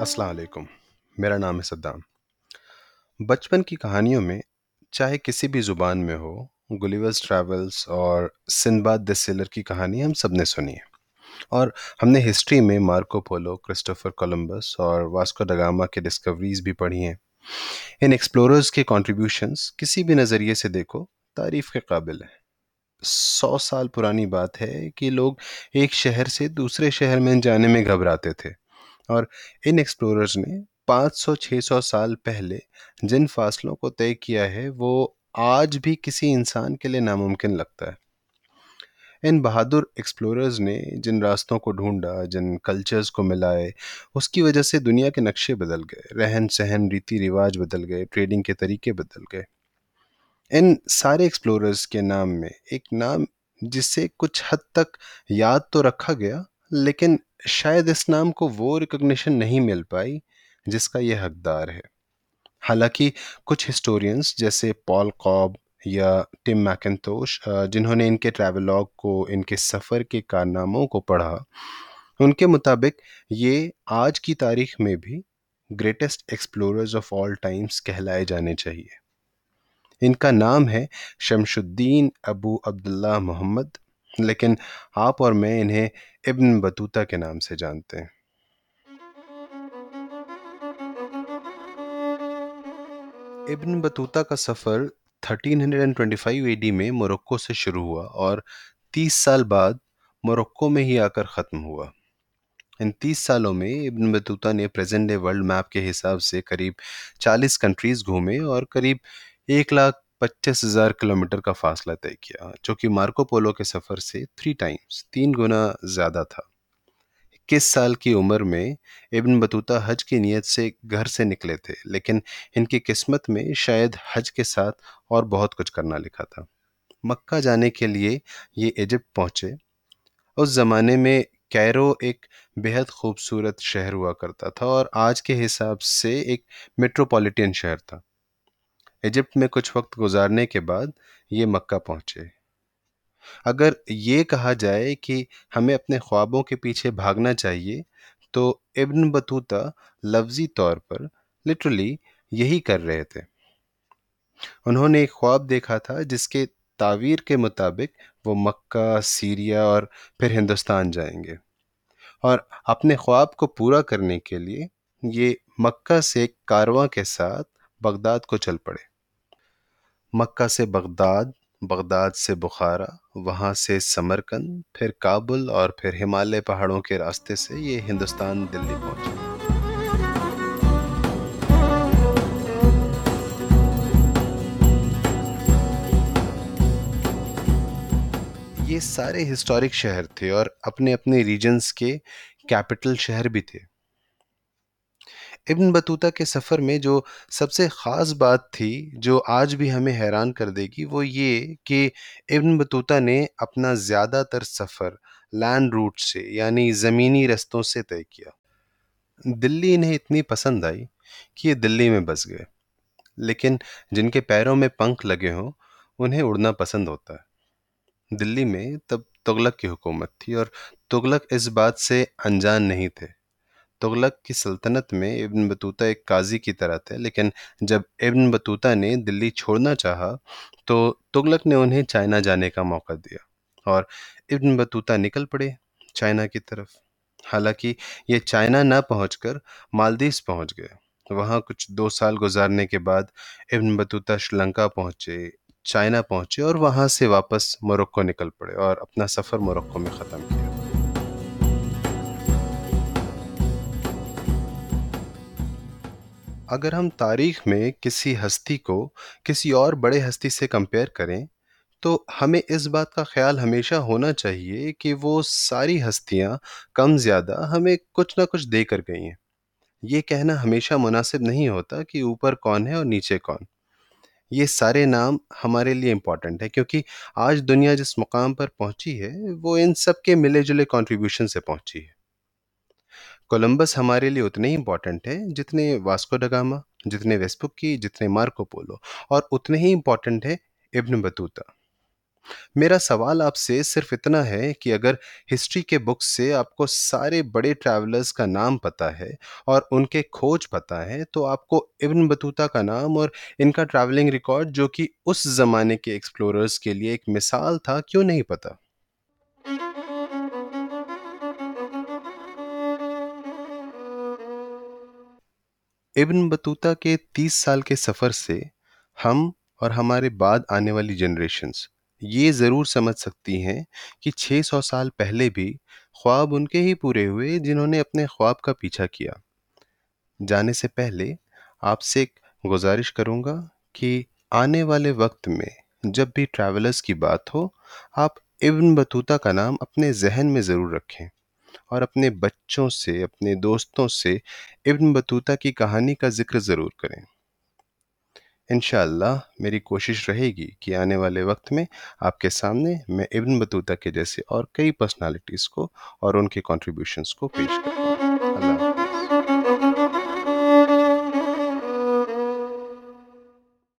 السلام علیکم۔ میرا نام ہے صدام۔ بچپن کی کہانیوں میں چاہے کسی بھی زبان میں ہو گلیورس ٹریولز اور سندباد دسیلر کی کہانی ہم سب نے سنی ہے۔ اور ہم نے ہسٹری میں مارکو پولو، کرسٹوفر کولمبس اور واسکو ڈگاما کے ڈسکوریز بھی پڑھی ہیں۔ ان ایکسپلوررز کے کنٹریبیوشنز کسی بھی نظریے سے دیکھو تعریف کے قابل ہیں۔ سو سال پرانی بات ہے کہ لوگ ایک شہر سے دوسرے شہر میں جانے میں گھبراتے تھے۔ اور ان ایکسپلوررز نے پانچ سو چھ سو سال پہلے جن فاصلوں کو طے کیا ہے، وہ آج بھی کسی انسان کے لیے ناممکن لگتا ہے۔ ان بہادر ایکسپلوررز نے جن راستوں کو ڈھونڈا، جن کلچرز کو ملائے، اس کی وجہ سے دنیا کے نقشے بدل گئے، رہن سہن، ریتی رواج بدل گئے ٹریڈنگ کے طریقے بدل گئے۔ ان سارے ایکسپلوررز کے نام میں ایک نام جس سے کچھ حد تک یاد تو رکھا گیا لیکن شاید اس نام کو وہ ریکگنیشن نہیں مل پائی جس کا یہ حقدار ہے۔ حالانکہ کچھ ہسٹورینس جیسے پال قوب یا ٹم میکنتوش جنہوں نے ان کے ٹریولاگ کو، ان کے سفر کے کارناموں کو پڑھا، ان کے مطابق یہ آج کی تاریخ میں بھی greatest explorers of all times کہلائے جانے چاہیے۔ ان کا نام ہے شمش الدین ابو عبداللہ محمد۔ لیکن آپ اور میں انہیں ابن بطوطہ کے نام سے جانتے ہیں۔ ابن بطوطہ کا سفر 1325 اے ڈی میں مرکو سے شروع ہوا اور تیس سال بعد مرکو میں ہی آ کر ختم ہوا۔ ان تیس سالوں میں ابن بطوطہ نے پریزنٹ ڈے ورلڈ میپ کے حساب سے قریب چالیس کنٹریز گھومے اور قریب ایک لاکھ پچیس ہزار کلومیٹر کا فاصلہ طے کیا، جو کہ مارکو پولو کے سفر سے تھری ٹائمز تین گنا زیادہ تھا۔ اکیس سال کی عمر میں ابن بطوطہ حج کی نیت سے گھر سے نکلے تھے، لیکن ان کی قسمت میں شاید حج کے ساتھ اور بہت کچھ کرنا لکھا تھا۔ مکہ جانے کے لیے یہ ایجپٹ پہنچے۔ اس زمانے میں کیرو ایک بہت خوبصورت شہر ہوا کرتا تھا اور آج کے حساب سے ایک میٹروپولیٹین شہر تھا۔ ایجپٹ میں کچھ وقت گزارنے کے بعد یہ مکہ پہنچے۔ اگر یہ کہا جائے کہ ہمیں اپنے خوابوں کے پیچھے بھاگنا چاہیے، تو ابن بطوطہ لفظی طور پر لٹرلی یہی کر رہے تھے۔ انہوں نے ایک خواب دیکھا تھا جس کے تعویر کے مطابق وہ مکہ، سیریا اور پھر ہندوستان جائیں گے۔ اور اپنے خواب کو پورا کرنے کے لیے یہ مکہ سے کارواں کے ساتھ بغداد کو چل پڑے۔ مکہ سے بغداد بغداد سے بخارا، وہاں سے سمرکند، پھر کابل اور پھر ہمالیہ پہاڑوں کے راستے سے یہ ہندوستان دلی پہنچے یہ سارے ہسٹورک شہر تھے اور اپنے اپنے ریجنز کے کیپٹل شہر بھی تھے۔ ابن بطوطہ کے سفر میں جو سب سے خاص بات تھی، جو آج بھی ہمیں حیران کر دے گی، وہ یہ کہ ابن بطوطہ نے اپنا زیادہ تر سفر لینڈ روٹ سے یعنی زمینی رستوں سے طے کیا۔ دلی انہیں اتنی پسند آئی کہ یہ دلی میں بس گئے۔ لیکن جن کے پیروں میں پنکھ لگے ہوں، انہیں اڑنا پسند ہوتا۔ ہے دلی میں تب تغلق کی حکومت تھی اور تغلق اس بات سے انجان نہیں تھے۔ تغلق کی سلطنت میں ابن بطوطہ ایک قاضی کی طرح تھے، لیکن جب ابن بطوطہ نے دلی چھوڑنا چاہا تو تغلق نے انہیں چائنا جانے کا موقع دیا اور ابن بطوطہ نکل پڑے چائنا کی طرف۔ حالانکہ یہ چائنا نہ پہنچ کر مالدیس پہنچ گئے۔ وہاں کچھ دو سال گزارنے کے بعد ابن بطوطہ شری لنکا پہنچے، چائنا پہنچے اور وہاں سے واپس مرکو نکل پڑے اور اپنا سفر مرکو میں ختم کیا۔ اگر ہم تاریخ میں کسی ہستی کو کسی اور بڑے ہستی سے کمپیئر کریں، تو ہمیں اس بات کا خیال ہمیشہ ہونا چاہیے کہ وہ ساری ہستیاں کم زیادہ ہمیں کچھ نہ کچھ دے کر گئی ہیں۔ یہ کہنا ہمیشہ مناسب نہیں ہوتا کہ اوپر کون ہے اور نیچے کون۔ یہ سارے نام ہمارے لیے امپورٹنٹ ہے کیونکہ آج دنیا جس مقام پر پہنچی ہے، وہ ان سب کے ملے جلے کنٹریبیوشن سے پہنچی ہے۔ کولمبس ہمارے لیے اتنے ہی امپورٹنٹ ہے جتنے واسکو ڈگاما جتنے ویسبک کی، جتنے مارکو پولو، اور اتنے ہی امپورٹنٹ ہے ابن بطوطہ۔ میرا سوال آپ سے صرف اتنا ہے کہ اگر ہسٹری کے بکس سے آپ کو سارے بڑے ٹریولرز کا نام پتہ ہے اور ان کے کھوج پتہ ہے، تو آپ کو ابن بطوطہ کا نام اور ان کا ٹریولنگ ریکارڈ جو کہ اس زمانے کے ایکسپلوررز کے لیے ایک مثال تھا، کیوں نہیں پتہ؟ ابن بطوطہ کے تیس سال کے سفر سے ہم اور ہمارے بعد آنے والی جنریشنز یہ ضرور سمجھ سکتی ہیں کہ چھ سو سال پہلے بھی خواب ان کے ہی پورے ہوئے جنہوں نے اپنے خواب کا پیچھا کیا۔ جانے سے پہلے آپ سے ایک گزارش کروں گا کہ آنے والے وقت میں جب بھی ٹریولرز کی بات ہو، آپ ابن بطوطہ کا نام اپنے ذہن میں ضرور رکھیں۔ اور اپنے بچوں سے، اپنے دوستوں سے ابن بطوطہ کی کہانی کا ذکر ضرور کریں۔ انشاءاللہ میری کوشش رہے گی کہ آنے والے وقت میں آپ کے سامنے میں ابن بطوطہ کے جیسے اور کئی پرسنالٹیز کو اور ان کے کنٹریبیوشنس کو پیش کروں۔ اللہ